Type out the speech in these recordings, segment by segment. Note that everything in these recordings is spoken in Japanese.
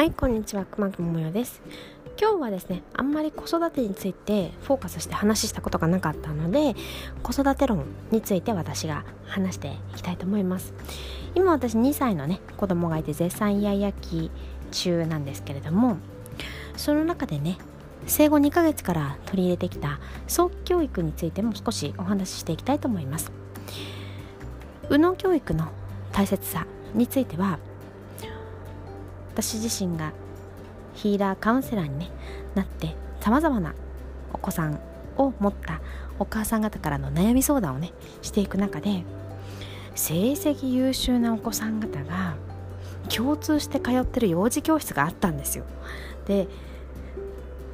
はいこんにちは。くまくもよです。今日はですねあんまり子育てについてフォーカスして話したことがなかったので子育て論について私が話していきたいと思います。今私2歳のね子供がいて絶賛イヤイヤ期中なんですけれどもその中でね生後2ヶ月から取り入れてきた早期教育についても少しお話ししていきたいと思います。右脳教育の大切さについては私自身がヒーラーカウンセラーに、ね、なってさまざまなお子さんを持ったお母さん方からの悩み相談をねしていく中で成績優秀なお子さん方が共通して通ってる幼児教室があったんですよ。で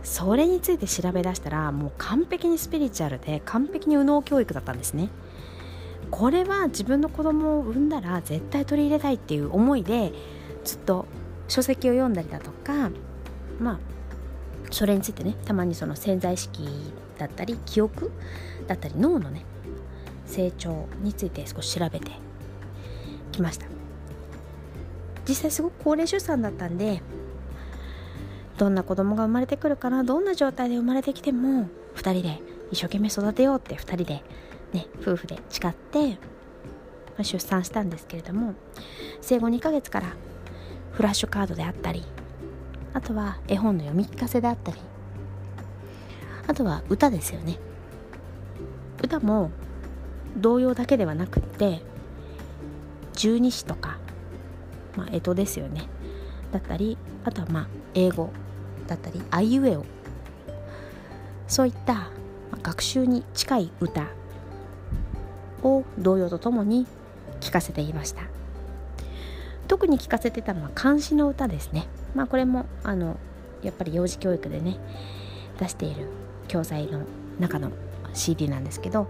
それについて調べ出したらもう完璧にスピリチュアルで完璧に右脳教育だったんですね。これは自分の子供を産んだら絶対取り入れたいっていう思いでずっと書籍を読んだりだとかまあそれについてねたまにその潜在意識だったり記憶だったり脳のね成長について少し調べてきました。実際すごく高齢出産だったんでどんな子供が生まれてくるかなどんな状態で生まれてきても2人で一生懸命育てようって2人でね夫婦で誓って、ま、出産したんですけれども生後2ヶ月からフラッシュカードであったりあとは絵本の読み聞かせであったりあとは歌ですよね。歌も童謡だけではなくって十二詩とか、まあ、干支ですよね。だったりあとはまあ英語だったりあいうえお。そういった学習に近い歌を童謡とともに聞かせていました。特に聞かせてたのは漢詩の歌ですね。まあこれもあのやっぱり幼児教育でね出している教材の中の CD なんですけど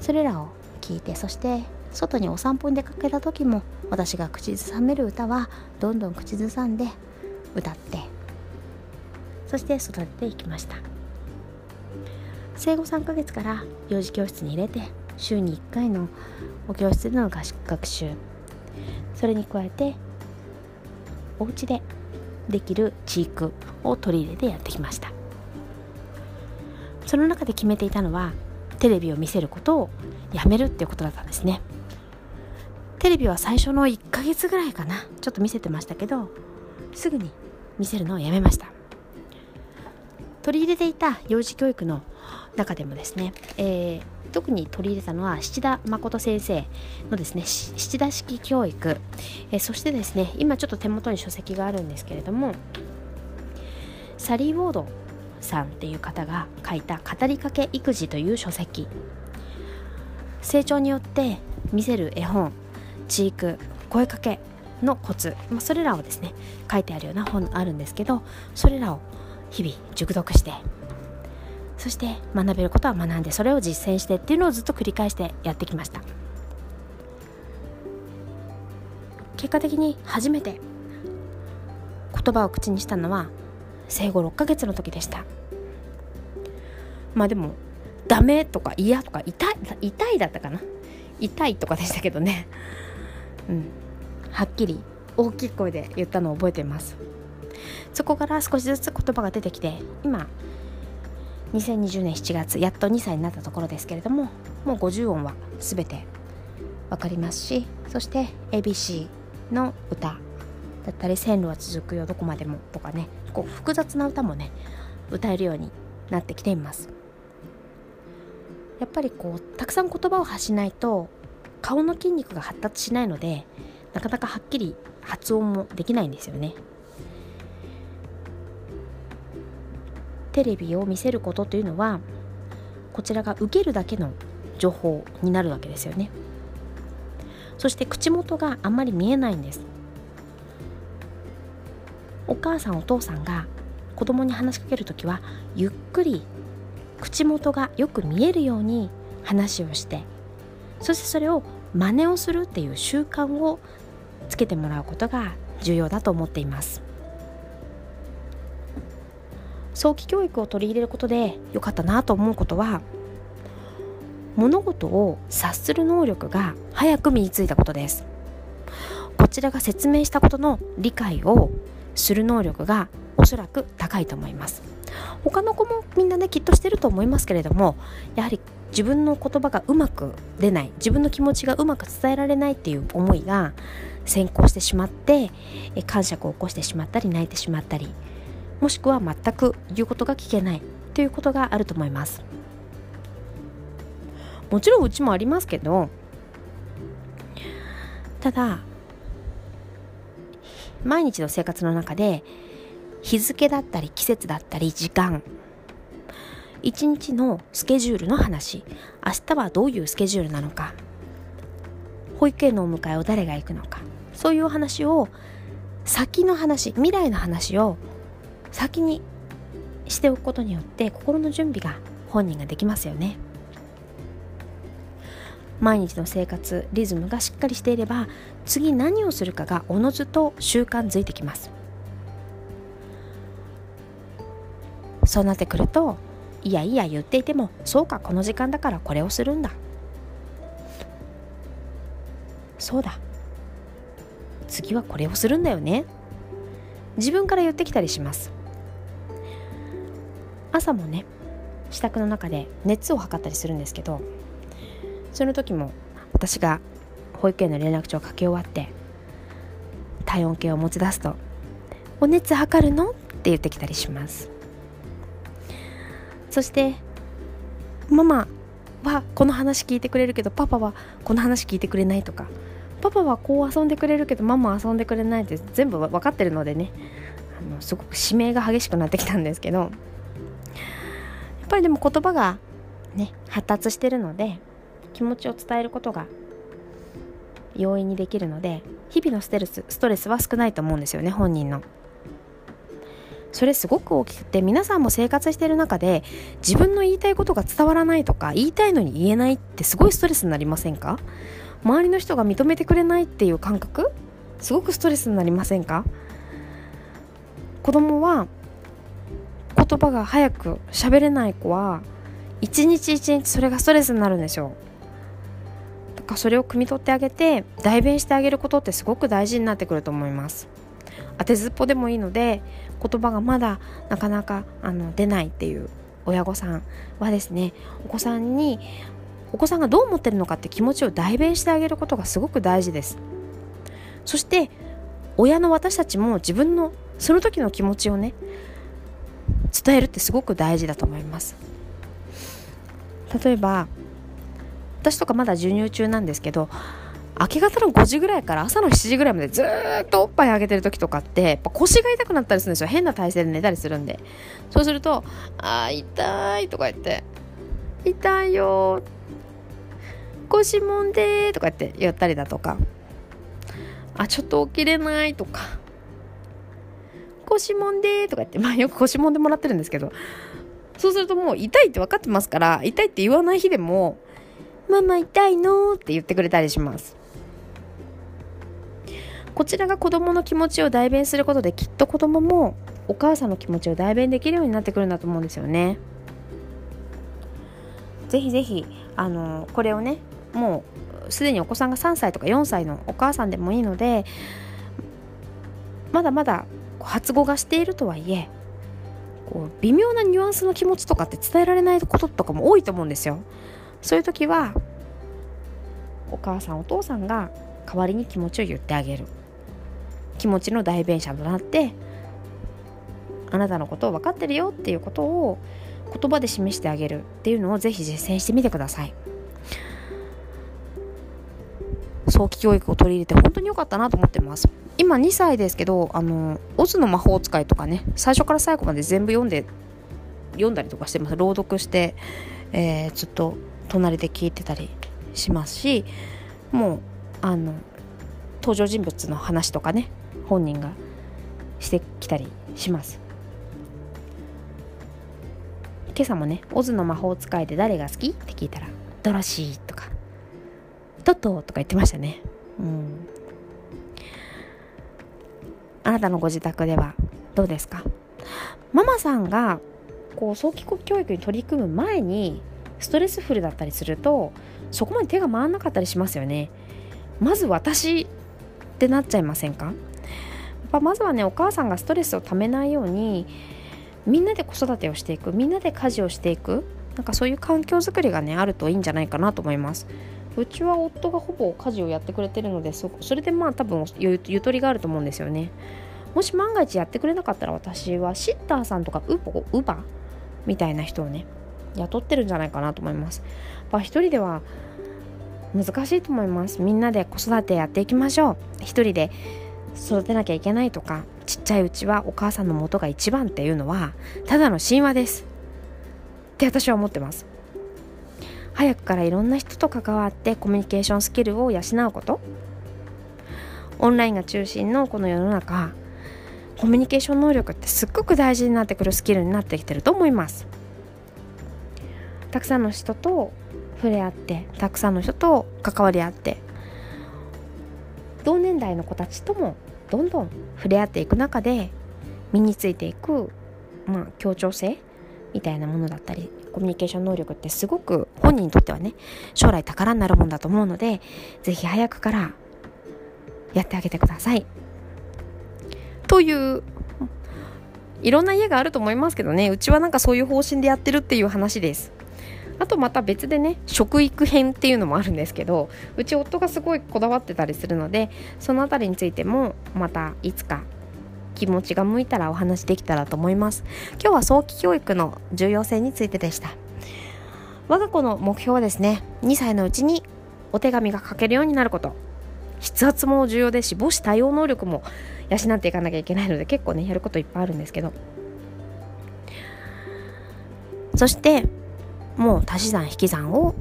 それらを聞いてそして外にお散歩に出かけた時も私が口ずさめる歌はどんどん口ずさんで歌ってそして育てていきました。生後3ヶ月から幼児教室に入れて週に1回のお教室での学習。それに加えてお家でできるチークを取り入れてやってきました。その中で決めていたのはテレビを見せることをやめるっていうことだったんですね。テレビは最初の1ヶ月ぐらいかなちょっと見せてましたけどすぐに見せるのをやめました。取り入れていた幼児教育の中でもですね、えー、特に取り入れたのは七田誠先生のですね七田式教育、えそしてですね今ちょっと手元に書籍があるんですけれどもサリー・ウォードさんっていう方が書いた「語りかけ育児」という書籍。成長によって見せる絵本知育声かけのコツ、まあ、それらをですね書いてあるような本あるんですけどそれらを日々熟読してそして学べることは学んでそれを実践してっていうのをずっと繰り返してやってきました。結果的に初めて言葉を口にしたのは生後6ヶ月の時でした。まあでもダメとか嫌とか痛い痛いだったかな？痛いとかでしたけどね。うん。はっきり大きい声で言ったのを覚えています。そこから少しずつ言葉が出てきて今2020年7月やっと2歳になったところですけれどももう50音は全て分かりますしそして ABC の歌だったり線路は続くよどこまでもとかねこう複雑な歌もね歌えるようになってきています。やっぱりこうたくさん言葉を発しないと顔の筋肉が発達しないのでなかなかはっきり発音もできないんですよね。テレビを見せることというのはこちらが受けるだけの情報になるわけですよね。そして口元があんまり見えないんです。お母さんお父さんが子供に話しかける時はゆっくり口元がよく見えるように話をしてそしてそれを真似をするっていう習慣をつけてもらうことが重要だと思っています。早期教育を取り入れることで良かったなと思うことは物事を察する能力が早く身についたことです。こちらが説明したことの理解をする能力がおそらく高いと思います。他の子もみんなねきっとしてると思いますけれどもやはり自分の言葉がうまく出ない自分の気持ちがうまく伝えられないっていう思いが先行してしまって感触を起こしてしまったり泣いてしまったりもしくは全く言うことが聞けないということがあると思います。もちろんうちもありますけどただ毎日の生活の中で日付だったり季節だったり時間一日のスケジュールの話明日はどういうスケジュールなのか保育園のお迎えを誰が行くのかそういうお話を先の話未来の話を先にしておくことによって心の準備が本人ができますよね。毎日の生活リズムがしっかりしていれば次何をするかがおのずと習慣づいてきます。そうなってくるといやいや言っていてもそうかこの時間だからこれをするんだ。そうだ。次はこれをするんだよね。自分から言ってきたりします。朝もね支度の中で熱を測ったりするんですけどその時も私が保育園の連絡帳を書き終わって体温計を持ち出すと「お熱測るの?」って言ってきたりします。そしてママはこの話聞いてくれるけどパパはこの話聞いてくれない？とかパパはこう遊んでくれるけどママは遊んでくれない？って全部分かってるのでねあのすごく指名が激しくなってきたんですけどぱりでも言葉がね発達してるので気持ちを伝えることが容易にできるので日々のステルスストレスは少ないと思うんですよね本人の。それすごく大きくて皆さんも生活してる中で自分の言いたいことが伝わらないとか言いたいのに言えないってすごいストレスになりませんか？周りの人が認めてくれないっていう感覚？すごくストレスになりませんか？子供は言葉が早く喋れない子は一日一日それがストレスになるんですよ。だからそれを汲み取ってあげて代弁してあげることってすごく大事になってくると思います。当てずっぽでもいいので言葉がまだなかなかあの出ないっていう親御さんはですねお子さんにお子さんがどう思ってるのかって気持ちを代弁してあげることがすごく大事です。そして親の私たちも自分のその時の気持ちをね伝えるってすごく大事だと思います。例えば私とかまだ授乳中なんですけど明け方の5時ぐらいから朝の7時ぐらいまでずっとおっぱいあげてる時とかってやっぱ腰が痛くなったりするんですよ。変な体勢で寝たりするんで。そうすると「あー痛い」とか言って「痛いよ」腰もんでとか言って言ったりだとかあちょっと起きれないとか。腰もんでとか言ってまあよく腰もんでもらってるんですけどそうするともう痛いって分かってますから痛いって言わない日でもママ痛いのって言ってくれたりしますこちらが子供の気持ちを代弁することできっと子供もお母さんの気持ちを代弁できるようになってくるんだと思うんですよねぜひぜひあのこれをねもうすでにお子さんが3歳とか4歳のお母さんでもいいのでまだまだ発語がしているとはいえこう微妙なニュアンスの気持ちとかって伝えられないこととかも多いと思うんですよ。そういう時はお母さんお父さんが代わりに気持ちを言ってあげる気持ちの代弁者となってあなたのことを分かってるよっていうことを言葉で示してあげるっていうのをぜひ実践してみてください。早期教育を取り入れて本当に良かったなと思ってます。今2歳ですけどあのオズの魔法使いとかね最初から最後まで全部読んで読んだりとかしてます。朗読して、えー、ずっと隣で聞いてたりしますしもうあの登場人物の話とかね本人がしてきたりします。今朝もね「オズの魔法使いで誰が好き?」って聞いたら「ドロシー」と。トトとか言ってましたね。うん。あなたのご自宅ではどうですかママさんがこう早期教育に取り組む前にストレスフルだったりするとそこまで手が回らなかったりしますよね。まず私ってなっちゃいませんか？やっぱまずはねお母さんがストレスをためないようにみんなで子育てをしていくみんなで家事をしていくなんかそういう環境づくりがねあるといいんじゃないかなと思いますうちは夫がほぼ家事をやってくれてるのでそそれでまあ多分ゆとりがあると思うんですよね。もし万が一やってくれなかったら私はシッターさんとかウポウバみたいな人をね雇ってるんじゃないかなと思います。まあ一人では難しいと思います。みんなで子育てやっていきましょう。一人で育てなきゃいけないとかちっちゃいうちはお母さんの元が一番っていうのはただの神話です。って私は思ってます。早くからいろんな人と関わってコミュニケーションスキルを養うこと。オンラインが中心のこの世の中コミュニケーション能力ってすっごく大事になってくるスキルになってきてると思います。たくさんの人と触れ合ってたくさんの人と関わり合って同年代の子たちともどんどん触れ合っていく中で身についていく、まあ、協調性みたいなものだったりコミュニケーション能力ってすごく本人にとってはね将来宝になるもんだと思うので是非早くからやってあげてください。といういろんな家があると思いますけどねうちはなんかそういう方針でやってるっていう話です。あとまた別でね食育編っていうのもあるんですけどうち夫がすごいこだわってたりするのでその辺りについてもまたいつか気持ちが向いたらお話できたらと思います。今日は早期教育の重要性についてでした。我が子の目標はですね2歳のうちにお手紙が書けるようになること。筆圧も重要ですし母子対応能力も養っていかなきゃいけないので結構ねやることいっぱいあるんですけど。そしてもう足し算引き算を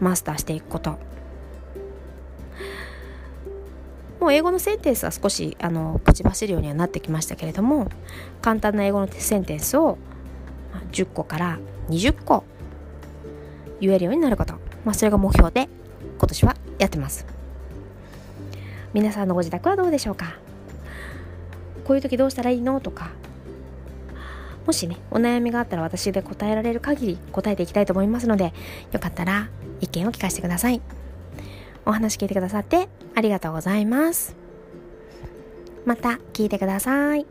マスターしていくこと。もう英語のセンテンスは少しあの口走るようにはなってきましたけれども簡単な英語のセンテンスを10個から20個言えるようになること、まあ、それが目標で今年はやってます。皆さんのご自宅はどうでしょうか？こういう時どうしたらいいのとか。もしねお悩みがあったら私で答えられる限り答えていきたいと思いますのでよかったら意見を聞かせてください。お話聞いてくださってありがとうございます。また聞いてください。